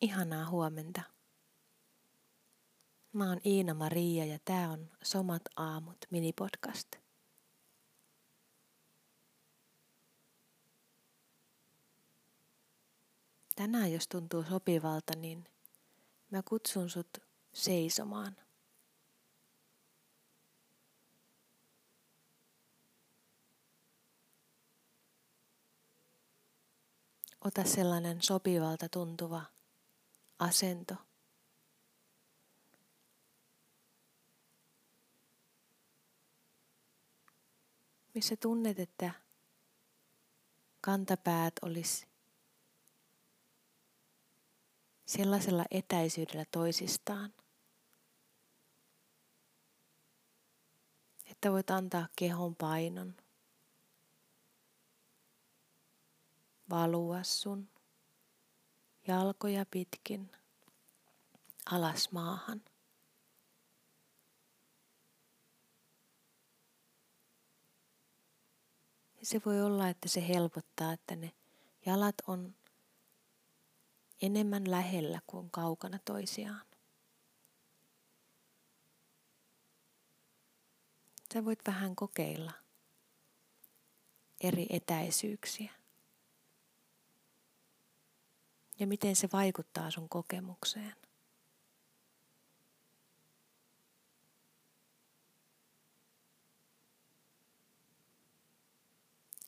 Ihanaa huomenta. Mä oon Iina Maria ja tää on Somat aamut minipodcast. Tänään jos tuntuu sopivalta, niin mä kutsun sut seisomaan. Ota sellainen sopivalta tuntuva asento. Missä tunnet, että kantapäät olisi sellaisella etäisyydellä toisistaan, että voit antaa kehon painon valua sun jalkoja pitkin alas maahan. Ja se voi olla, että se helpottaa, että ne jalat on enemmän lähellä kuin kaukana toisiaan. Sä voit vähän kokeilla eri etäisyyksiä ja miten se vaikuttaa sun kokemukseen.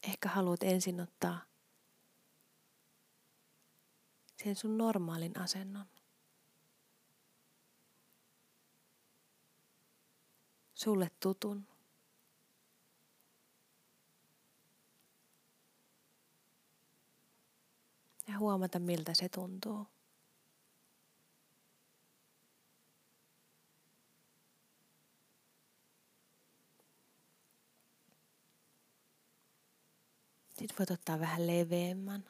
Ehkä haluat ensin ottaa sen sun normaalin asennon. Sulle tutun. Huomata miltä se tuntuu. Sitten voit ottaa vähän leveämmän.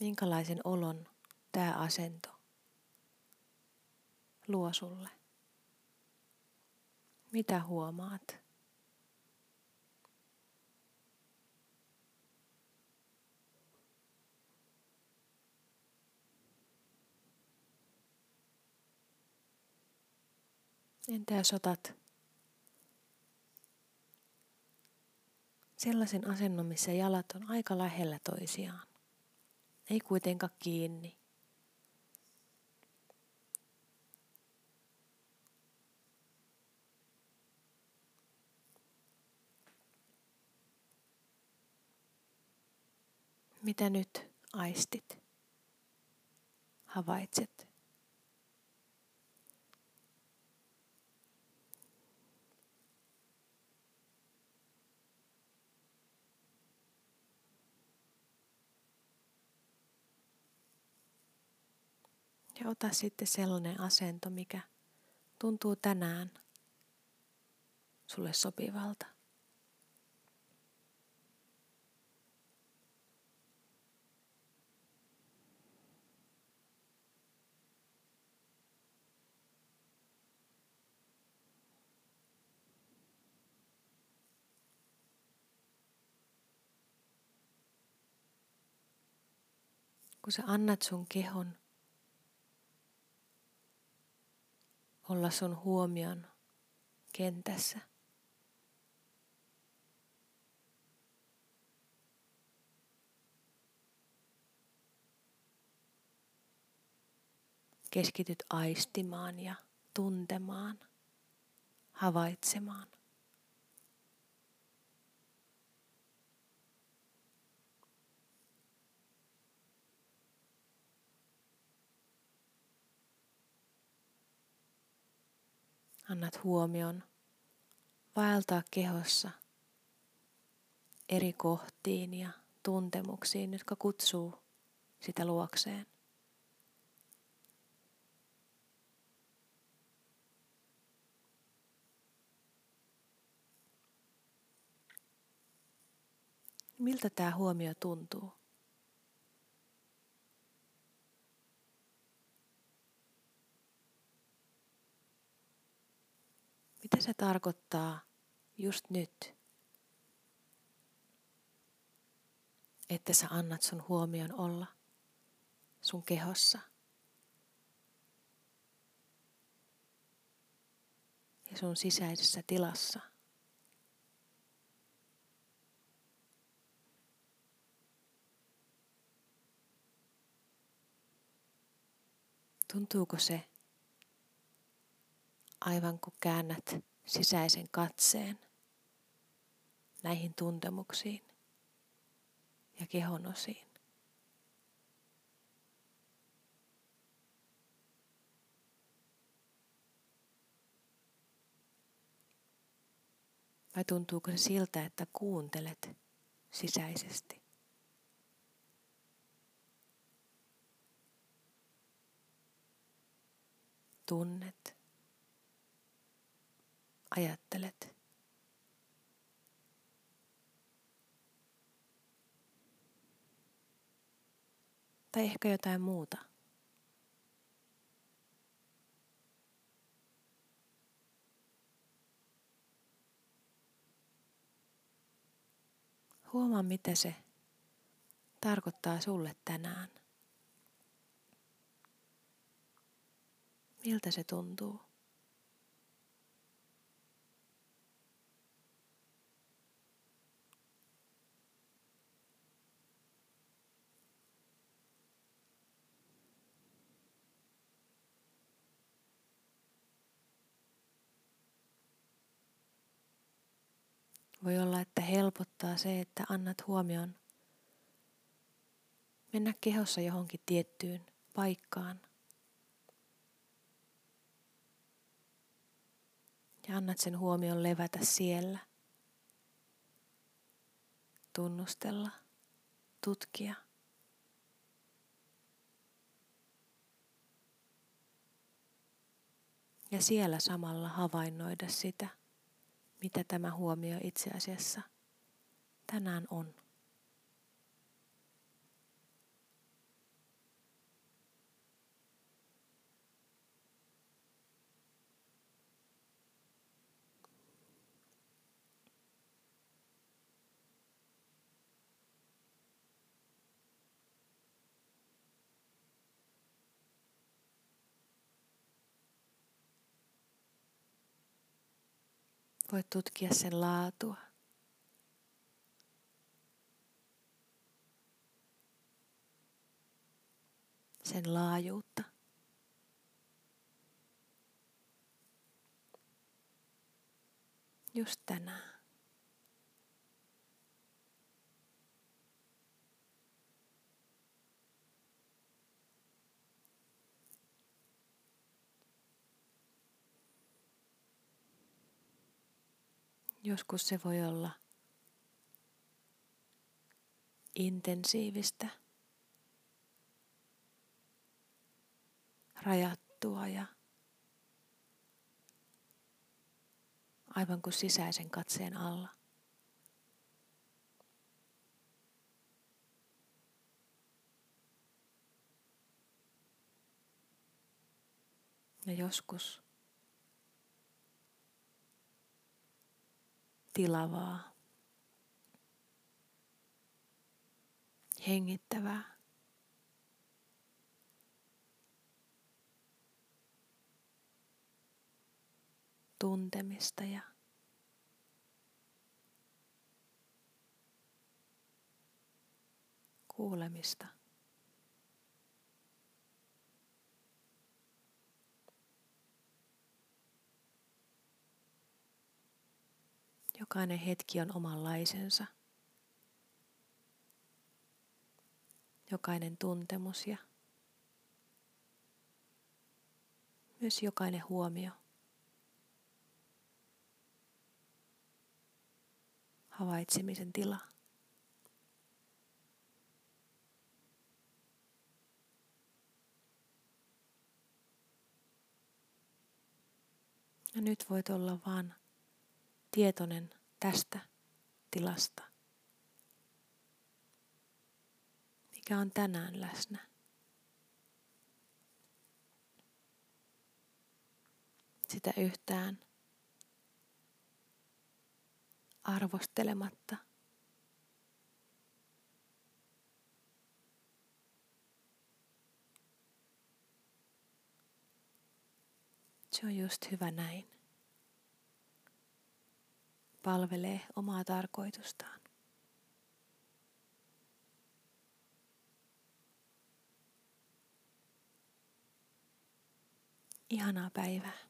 Minkälaisen olon tämä asento luo sulle? Mitä huomaat? Entä jos otat sellaisen asennon, missä jalat on aika lähellä toisiaan, ei kuitenkaan kiinni. Mitä nyt aistit? Havaitset. Ja ota sitten sellainen asento, mikä tuntuu tänään sulle sopivalta. Kun sä annat sun kehon olla sun huomion kentässä. Keskityt aistimaan ja tuntemaan, havaitsemaan. Annat huomion vaeltaa kehossa eri kohtiin ja tuntemuksiin, jotka kutsuu sitä luokseen. Miltä tämä huomio tuntuu? Mitä se tarkoittaa just nyt. Että sä annat sun huomion olla sun kehossa. Ja sun sisäisessä tilassa. Tuntuuko se aivan kun käännät sisäisen katseen näihin tuntemuksiin ja kehonosiin? Vai tuntuuko se siltä, että kuuntelet sisäisesti? tunnet, ajattelet. Tai ehkä jotain muuta. Huomaa, mitä se tarkoittaa sulle tänään. Miltä se tuntuu? Voi olla, että helpottaa se, että annat huomion mennä kehossa johonkin tiettyyn paikkaan. ja annat sen huomion levätä siellä. Tunnustella, tutkia. Ja siellä samalla havainnoida sitä, mitä tämä huomio itse asiassa tänään on. Voit tutkia sen laatua. Sen laajuutta. Just tänään. Joskus se voi olla intensiivistä, rajattua ja aivan kuin sisäisen katseen alla. Ja joskus tilavaa, hengittävää. tuntemista ja kuulemista. Jokainen hetki on omanlaisensa. Jokainen tuntemus ja myös jokainen huomio. Havaitsemisen tila. Ja nyt voit olla vaan tietoinen tästä tilasta, mikä on tänään läsnä. Sitä yhtään arvostelematta. Se on just hyvä näin. Palvelee omaa tarkoitustaan. Ihanaa päivää.